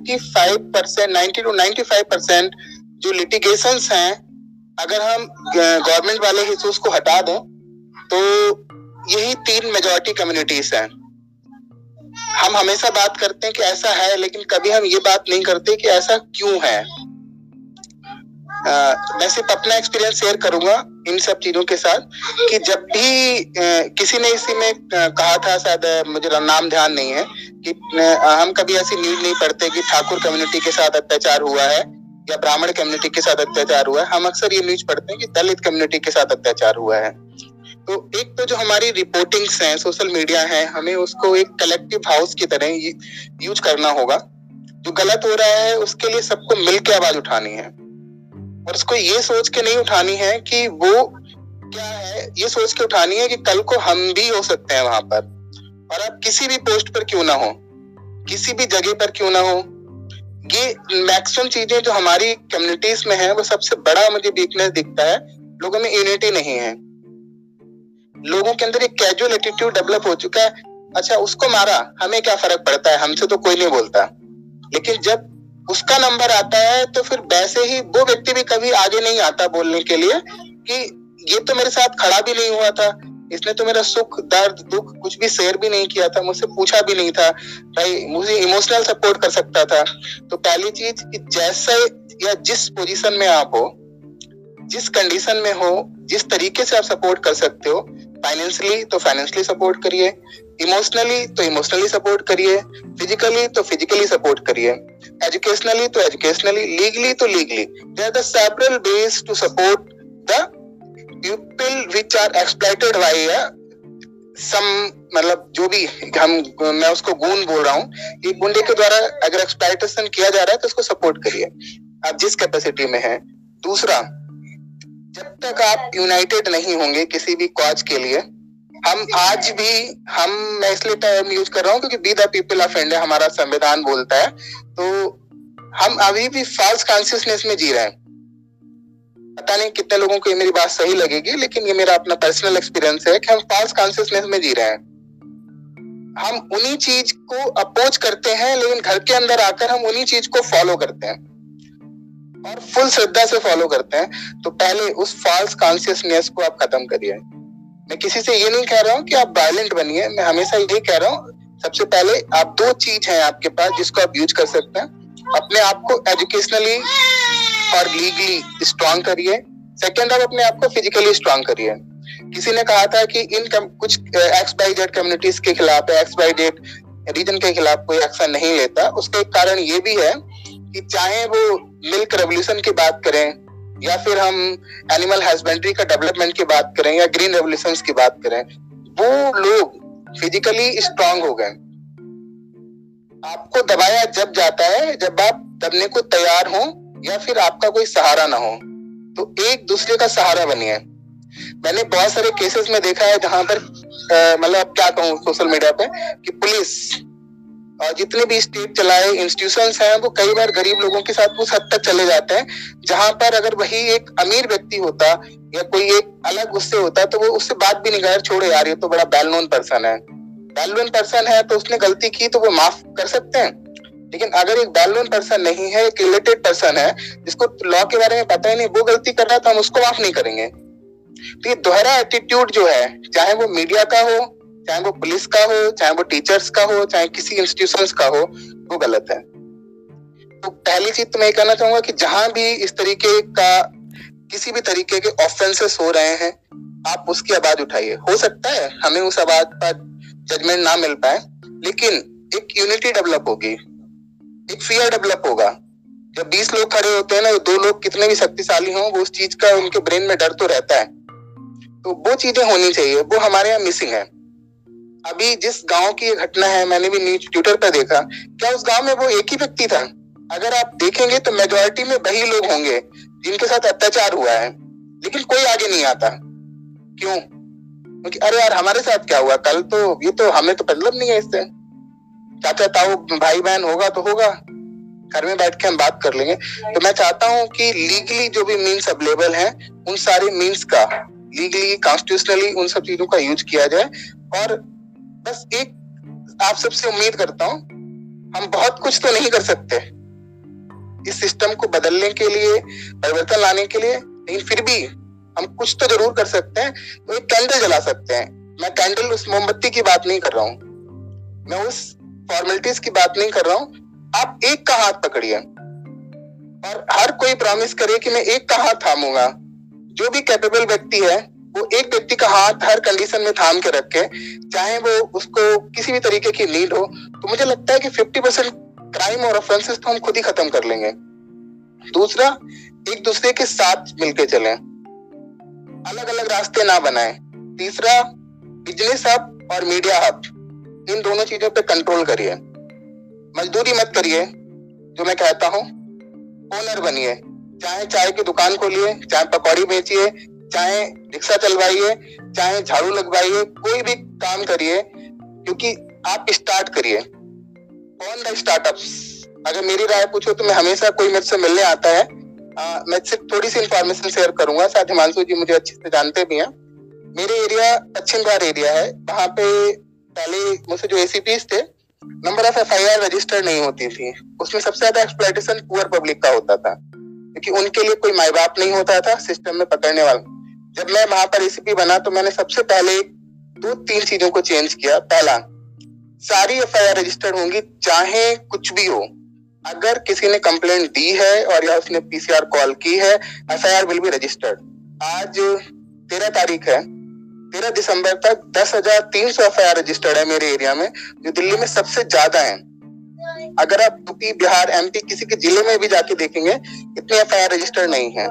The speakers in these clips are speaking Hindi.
95 परसेंट नाइन्टी टू 95 परसेंट जो लिटिगेशन हैं, अगर हम गवर्नमेंट वाले इशूज को हटा दें तो यही तीन मेजोरिटी कम्युनिटीज हैं। हम हमेशा बात करते हैं कि ऐसा है, लेकिन कभी हम ये बात नहीं करते कि ऐसा क्यों है। मैं सिर्फ़ अपना एक्सपीरियंस शेयर करूँगा इन सब चीज़ों के साथ कि जब भी किसी ने इसी में कहा था, शायद मुझे नाम ध्यान नहीं है कि हम कभी ऐसी न्यूज़ नहीं पढ़ते कि ठाकुर कम्युनिटी के साथ अत्याचार हुआ है या ब्राह्मण कम्युनिटी के साथ अत्याचार हुआ है। हम अक्सर ये न्यूज़ पढ़ते हैं कि दलित कम्युनिटी के साथ अत्याचार हुआ है। तो एक तो जो हमारी रिपोर्टिंग्स हैं सोशल मीडिया है, हमें उसको एक कलेक्टिव हाउस की तरह यूज़ करना होगा। जो गलत हो रहा है, उसके लिए सबको मिलकर आवाज़ उठानी है। और उसको ये सोच के नहीं उठानी है कि वो क्या है, ये सोच के उठानी है कि कल को हम भी हो सकते हैं वहाँ पर। और आप किसी भी पोस्ट पर क्यों ना हो, किसी भी जगह पर क्यों ना हो, ये मैक्सिमम चीज़ें जो हमारी कम्युनिटीज में है, वो सबसे बड़ा मुझे वीकनेस दिखता है, लोगों में यूनिटी नहीं है। लोगों के अंदर एक कैजुअल एटीट्यूड डेवलप हो चुका है। अच्छा उसको मारा, हमें क्या फ़र्क पड़ता है? हमसे तो कोई नहीं बोलता। लेकिन जब उसका नंबर आता है तो फिर वैसे ही वो व्यक्ति भी कभी आगे नहीं आता बोलने के लिए कि ये तो मेरे साथ खड़ा भी नहीं हुआ था, इसने तो मेरा सुख, दर्द, दुख कुछ भी शेयर भी नहीं किया था, मुझसे पूछा भी नहीं था। भाई, मुझे इमोशनल सपोर्ट कर सकता था। तो पहली चीज़ कि जैसे या जिस पोजीशन में आप हो, जिस कंडीशन में हो, जिस तरीके से आप सपोर्ट कर सकते हो फाइनेंशियली तो फाइनेंशियली सपोर्ट करिए। इमोशनली तो इमोशनली सपोर्ट करिए। फिजिकली तो फिजिकली सपोर्ट करिए। एजुकेशनली तो एजुकेशनली लीगली तो legally there are several ways to support the people which are exploited by some मतलब जो भी हम, मैं उसको गुण बोल रहा हूँ ये गुंडे के द्वारा अगर एक्सप्लाइटेशन किया जा रहा है तो उसको सपोर्ट करिए। आप जिस कैपेसिटी में है। दूसरा जब तक आप यूनाइटेड नहीं होंगे किसी भी कॉज के लिए, हम आज भी, हम, मैं इसलिए टर्म यूज़ कर रहा हूँ क्योंकि be the people of India हमारा संविधान बोलता है। तो हम अभी भी फॉल्स कॉन्सियसनेस में जी रहे हैं। पता नहीं कितने लोगों को ये मेरी बात सही लगेगी, लेकिन ये मेरा अपना पर्सनल एक्सपीरियंस है कि हम फॉल्स कॉन्सियसनेस में जी रहे हैं। हम उन्हीं चीज़ को अपोज करते हैं, लेकिन घर के अंदर आकर हम उन्हीं चीज़ को फॉलो करते हैं। और फुल श्रद्धा से फॉलो करते हैं। तो पहले उस फॉल्स कॉन्सियसनेस को आप खत्म करिए। मैं किसी से ये नहीं कह रहा हूँ कि आप वायलेंट बनिए। मैं हमेशा यही कह रहा हूँ सबसे पहले आप दो चीज़ है आपके पास जिसको आप यूज़ कर सकते हैं। अपने आप को एजुकेशनली और लीगली स्ट्रांग करिए। सेकेंड आप अपने आप को फिजिकली स्ट्रांग करिए। किसी ने कहा था कि इन कम, कुछ एक्स बाई जेड कम्युनिटीज के खिलाफ एक्स बाई जेड रीजन के खिलाफ कोई एक्शन नहीं लेता। उसका एक कारण ये भी है कि चाहे वो मिल्क रेवोल्यूशन की बात करें, या फिर हम एनिमल हस्बेंड्री का डेवलपमेंट की बात करें, या ग्रीन रेवोल्यूशन की बात करें, वो लोग फिजिकली स्ट्रांग हो गए। आपको दबाया जब जाता है, जब आप दबने को तैयार हो, या फिर आपका कोई सहारा ना हो तो एक दूसरे का सहारा बनिए। मैंने बहुत सारे केसेस में देखा है जहाँ पर मतलब क्या कहूँ सोशल मीडिया पे, कि पुलिस जितने भी स्टेट चलाए इंस्टीट्यूशन हैं, वो कई बार गरीब लोगों के साथ उस हद तक चले जाते हैं, जहाँ पर अगर वही एक अमीर व्यक्ति होता या कोई एक अलग उससे होता तो वो उससे बात भी नहीं कर छोड़े यार, ये तो बड़ा वेल नोन पर्सन है। वेल नोन पर्सन है तो उसने गलती की तो वो माफ़ कर सकते हैं। लेकिन अगर एक वेल नोन पर्सन नहीं है, एक रिलेटेड पर्सन है, जिसको लॉ के बारे में पता ही नहीं, वो गलती कर रहा है तो हम उसको माफ़ नहीं करेंगे। तो ये दोहरा एटीट्यूड जो है, चाहे वो मीडिया का हो चाहे वो पुलिस का हो, चाहे वो टीचर्स का हो, चाहे किसी इंस्टीट्यूशन का हो, वो गलत है। तो पहली चीज़ तो मैं ये कहना चाहूँगा कि जहाँ भी इस तरीके का, किसी भी तरीके के ऑफेंसेस हो रहे हैं, आप उसकी आवाज़ उठाइए। हो सकता है हमें उस आवाज़ पर जजमेंट ना मिल पाए, लेकिन एक यूनिटी डेवलप होगी, एक फियर डेवलप होगा। जब बीस लोग खड़े होते हैं ना, दो लोग कितने भी शक्तिशाली हों, वो उस चीज़ का उनके ब्रेन में डर तो रहता है। तो वो चीज़ें होनी चाहिए, वो हमारे यहाँ मिसिंग है। अभी जिस गाँव की घटना है, मैंने भी न्यूज़ ट्विटर पर देखा, क्या उस गाँव में वो एक ही व्यक्ति था? अगर आप देखेंगे तो मेजोरिटी में वही लोग होंगे, जिनके साथ अत्याचार हुआ है। लेकिन कोई आगे नहीं आता। क्यों? क्योंकि, अरे यार, हमारे साथ क्या हुआ? कल तो ये तो हमें तो मतलब नहीं है इससे। चाचा ताऊ भाई बहन होगा तो होगा। घर में बैठ के हम बात कर लेंगे। तो मैं चाहता हूँ कि लीगली जो भी मीन्स अवेलेबल है, उन सारे मीन्स का लीगली कॉन्स्टिट्यूशनली उन सब चीज़ों का यूज़ किया जाए। और बस एक आप सबसे उम्मीद करता हूँ, हम बहुत कुछ तो नहीं कर सकते। इस सिस्टम को बदलने के लिए, परिवर्तन लाने के लिए, लेकिन फिर भी हम कुछ तो ज़रूर कर सकते हैं तो एक कैंडल जला सकते हैं। मैं कैंडल उस मोमबत्ती की बात नहीं कर रहा हूँ। मैं उस फॉर्मेलिटीज की बात नहीं कर रहा हूँ। आप एक का हाथ पकड़िए। और हर कोई प्रॉमिस करे कि मैं एक का हाथ थामूँगा। जो भी कैपेबल व्यक्ति है वो एक व्यक्ति का हाथ हर कंडीशन में थाम के रखे, चाहे वो उसको किसी भी तरीके की नीड हो तो मुझे लगता है कि 50 परसेंट क्राइम और ऑफेंसेस तो हम खुद ही खत्म कर लेंगे। दूसरा, एक दूसरे के साथ मिलकर चलें। अलग अलग रास्ते ना बनाए। तीसरा बिज़नेस हब और मीडिया हब, इन दोनों चीज़ों पे कंट्रोल करिए। मजदूरी मत करिए, जो मैं कहता हूँ। ओनर बनिए। चाहे चाय की दुकान खोलिए, चाहे पकौड़ी बेचिए चाहे रिक्शा चलवाइए चाहे झाड़ू लगवाइए कोई भी काम करिए क्योंकि आप स्टार्ट करिए। ऑन द स्टार्टअप्स अगर मेरी राय पूछो तो मैं हमेशा कोई मेरे से मिलने आता है। आ, मैं सिर्फ़ थोड़ी सी इंफॉर्मेशन शेयर करूँगा साथ हिमांशु जी मुझे अच्छे से जानते भी हैं। मेरे एरिया पश्चिम द्वार एरिया है। वहाँ पे पहले मुझसे जो एसीपीज थे नंबर ऑफ़ एफआईआर रजिस्टर नहीं होती थी। उसमें सबसे ज़्यादा एक्सप्लाइटेशन पुअर पब्लिक का होता था। क्योंकि उनके लिए कोई माई बाप नहीं होता था सिस्टम में पकड़ने वाला। जब मैं वहाँ पर एसीपी बना तो मैंने सबसे पहले दो तीन चीज़ों को चेंज किया। पहला, सारी एफआईआर रजिस्टर्ड होंगी, चाहे कुछ भी हो। अगर किसी ने कंप्लेंट दी है और या उसने पीसीआर कॉल की है एफ़ विल बी रजिस्टर्ड आज तेरह तारीख है, तेरह दिसंबर तक दस हज़ार तीन सौ एफआईआर रजिस्टर्ड है मेरे एरिया में, जो दिल्ली में सबसे ज़्यादा है। अगर आप यूपी बिहार एमपी किसी के ज़िले में भी जाके देखेंगे, इतनी एफ़ रजिस्टर्ड नहीं है।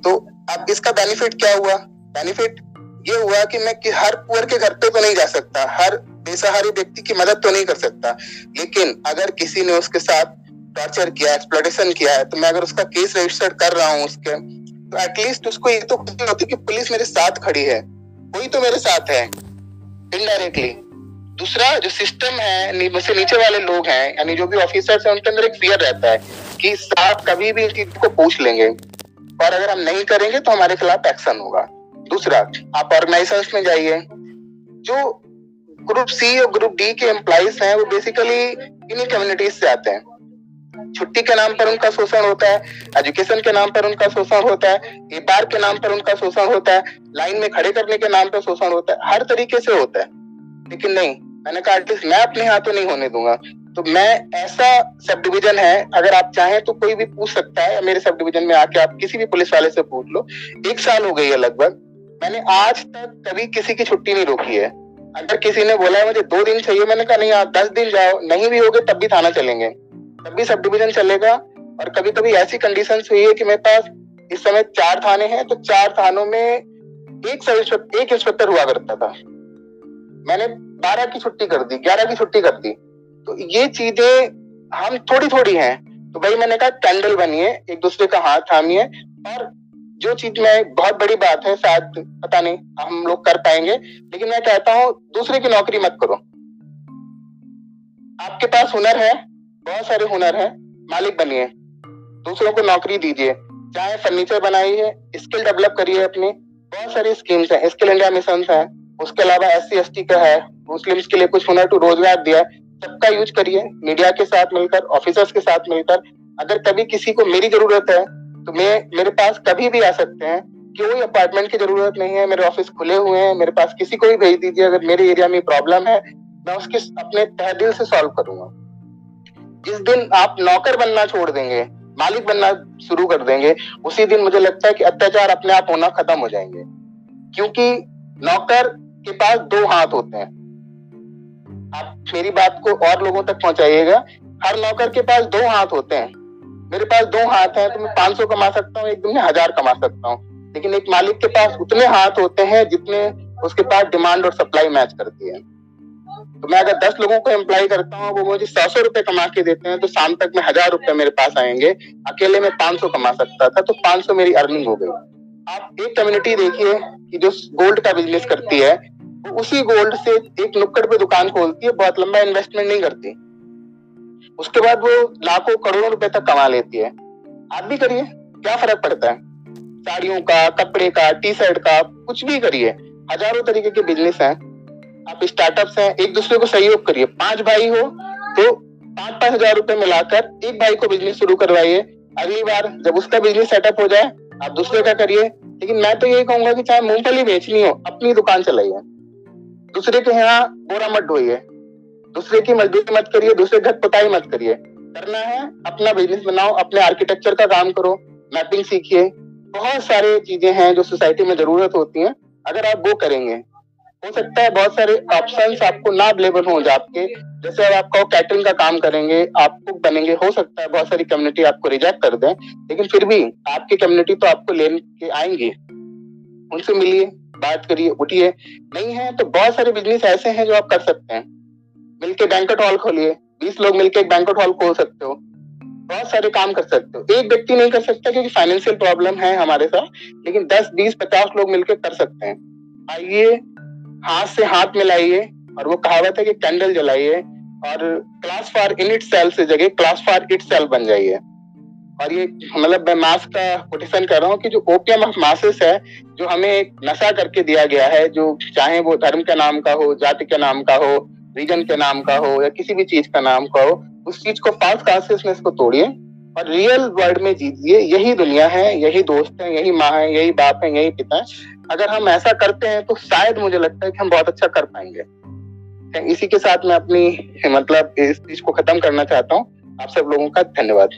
तो अब इसका बेनिफिट क्या हुआ? बेनिफिट ये हुआ कि मैं कि हर पुअर के घर पे तो नहीं जा सकता। हर बेसहारी व्यक्ति की मदद तो नहीं कर सकता। लेकिन अगर किसी ने उसके साथ टॉर्चर किया एक्सप्लोटेशन किया है तो मैं अगर उसका केस रजिस्टर कर रहा हूँ उसके तो एटलीस्ट उसको ये तो खुशी होती कि पुलिस मेरे साथ खड़ी है। कोई तो मेरे साथ है इनडायरेक्टली दूसरा, जो सिस्टम है मुझसे नीचे वाले लोग हैं, यानी जो भी ऑफिसर्स हैं, उनके अंदर एक फियर रहता है कि साहब कभी भी इस चीज़ को पूछ लेंगे। और अगर हम नहीं करेंगे तो हमारे खिलाफ एक्शन होगा। दूसरा, आप ऑर्गेनाइजेशन में जाइए। जो ग्रुप सी और ग्रुप डी के एम्प्लॉइज हैं, वो बेसिकली इन्हीं कम्युनिटीज से आते हैं। छुट्टी के नाम पर उनका शोषण होता है एजुकेशन के नाम पर उनका शोषण होता है, व्यापार के नाम पर उनका शोषण होता है लाइन में खड़े करने के नाम पर शोषण होता है, हर तरीके से होता है। लेकिन नहीं, मैंने कहा मैं अपने हाथों नहीं होने दूँगा। तो मैं ऐसा सब डिविजन है, अगर आप चाहें तो कोई भी पूछ सकता है मेरे सब डिविजन में आके आप किसी भी पुलिस वाले से पूछ लो। एक साल हो गई है लगभग। मैंने आज तक कभी किसी की छुट्टी नहीं रोकी है। अगर किसी ने बोला है मुझे दो दिन चाहिए, मैंने कहा, नहीं, आप दस दिन जाओ, नहीं भी होगे तब भी थाना चलेंगे। तब भी सब डिविजन चलेगा, और कभी कभी ऐसी कंडीशन हुई है कि मेरे पास इस समय चार थाने हैं तो चार थानों में एक सब एक इंस्पेक्टर हुआ करता था। मैंने बारह की छुट्टी कर दी, ग्यारह की छुट्टी कर दी। तो ये चीज़ें हम थोड़ी थोड़ी हैं। तो भाई मैंने कहा कैंडल बनिए, एक दूसरे का हाथ थामिए और जो चीज़ में, बहुत बड़ी बात है, शायद पता नहीं हम लोग कर पाएँगे, लेकिन मैं कहता हूँ दूसरे की नौकरी मत करो। आपके पास हुनर है, बहुत सारे हुनर है, मालिक बनिए, दूसरों को नौकरी दीजिए, चाहे फर्नीचर बनाइए स्किल डेवलप करिए अपनी, बहुत सारी स्कीम्स हैं, स्किल इंडिया मिशन है, उसके अलावा एस सी का है, मुस्लिम्स के लिए कुछ हुनर टू रोज़गार दिया सबका यूज़ करिए, मीडिया के साथ मिलकर ऑफिसर्स के साथ मिलकर। अगर कभी किसी को मेरी ज़रूरत है तो मैं, मेरे पास कभी भी आ सकते हैं। कोई अपार्टमेंट की ज़रूरत नहीं है, मेरे ऑफ़िस खुले हुए हैं, मेरे पास किसी को भी भेज दीजिए। अगर मेरे एरिया में प्रॉब्लम है, मैं उसके अपने तह दिल से सॉल्व करूँगा। जिस दिन आप नौकर बनना छोड़ देंगे, मालिक बनना शुरू कर देंगे, उसी दिन मुझे लगता है कि अत्याचार अपने आप होना खत्म हो जाएँगे। क्योंकि नौकर के पास दो हाथ होते हैं। आप मेरी बात को और लोगों तक पहुंचाइएगा। हर नौकर के पास दो हाथ होते हैं। मेरे पास दो हाथ हैं तो मैं पाँच सौ कमा सकता हूँ, एक दिन में हज़ार कमा सकता हूँ। लेकिन एक मालिक के पास उतने हाथ होते हैं, जितने उसके पास डिमांड और सप्लाई मैच करती है। तो मैं अगर दस लोगों को एम्प्लॉय करता हूँ, वो मुझे सौ सौ रुपए कमा के देते हैं तो शाम तक में हज़ार रुपए मेरे पास आएँगे। अकेले में पाँच सौ कमा सकता था तो पाँच सौ मेरी अर्निंग हो गई। आप एक कम्युनिटी देखिए कि जो गोल्ड का बिज़नेस करती है उसी गोल्ड से एक नुक्कड़ पे दुकान खोलती है, बहुत लंबा इन्वेस्टमेंट नहीं करती। उसके बाद वो लाखों करोड़ों रुपए तक कमा लेती है। आप भी करिए, क्या फ़र्क पड़ता है? साड़ियों का, कपड़े का टी शर्ट का, कुछ भी करिए, हज़ारों तरीके के बिज़नेस हैं। आप स्टार्टअप्स हैं, एक दूसरे को सहयोग करिए। पाँच भाई हो तो पाँच पाँच हज़ार रुपए मिलाकर एक भाई को बिज़नेस शुरू करवाइए। अगली बार जब उसका बिज़नेस सेटअप हो जाए, आप दूसरे का करिए। लेकिन मैं तो यही कहूँगा कि चाहे मूंगफली बेचनी हो, अपनी दुकान चलाइए। दूसरे के यहाँ बोरा मत ढोइए। दूसरे की मजदूरी मत करिए, दूसरे घर पुताई मत करिए। करना है, अपना बिज़नेस बनाओ, अपने आर्किटेक्चर का काम करो मैपिंग सीखिए। बहुत सारे चीज़ें हैं जो सोसाइटी में ज़रूरत होती हैं, अगर आप वो करेंगे। हो सकता है बहुत सारे ऑप्शंस आपको ना अवेलेबल हो आपके जैसे अब आपका कैटरिंग का काम करेंगे आप कुक बनेंगे, हो सकता है बहुत सारी कम्युनिटी आपको रिजेक्ट कर दें। लेकिन फिर भी आपकी कम्युनिटी तो आपको लेने के आएँगे। उनसे मिलिए। बात करिए उठिए नहीं है तो बहुत सारे बिज़नेस ऐसे हैं जो आप कर सकते हैं। मिलके बैंकट हॉल खोलिए। बीस लोग मिलके एक बैंकट हॉल खोल सकते हो। बहुत सारे काम कर सकते हो। एक व्यक्ति नहीं कर सकता क्योंकि फाइनेंशियल प्रॉब्लम है हमारे साथ, लेकिन दस, बीस, पचास लोग मिलकर कर सकते हैं। आइए, हाथ से हाथ मिलाइए और वो कहावत है कि कैंडल जलाइए और क्लास फॉर इन इट सेल से जगह क्लास फॉर इट सेल बन जाइए। और ये मतलब मैं मास का कोटेशन कर रहा हूँ कि जो ओपियम ऑफ़ मासेस है, जो हमें नशा करके दिया गया है, जो चाहे वो धर्म के नाम का हो, जाति के नाम का हो रीजन के नाम का हो या किसी भी चीज़ का नाम का हो, उस चीज़ को फास्ट कॉन्सियसनेस को तोड़िए और रियल वर्ल्ड में जीतिए यही दुनिया है, यही दोस्त है, यही माँ है, यही बाप है, यही पिता है। अगर हम ऐसा करते हैं तो शायद मुझे लगता है कि हम बहुत अच्छा कर पाएँगे। इसी के साथ मैं अपनी मतलब इस चीज़ को खत्म करना चाहता हूँ। आप सब लोगों का धन्यवाद।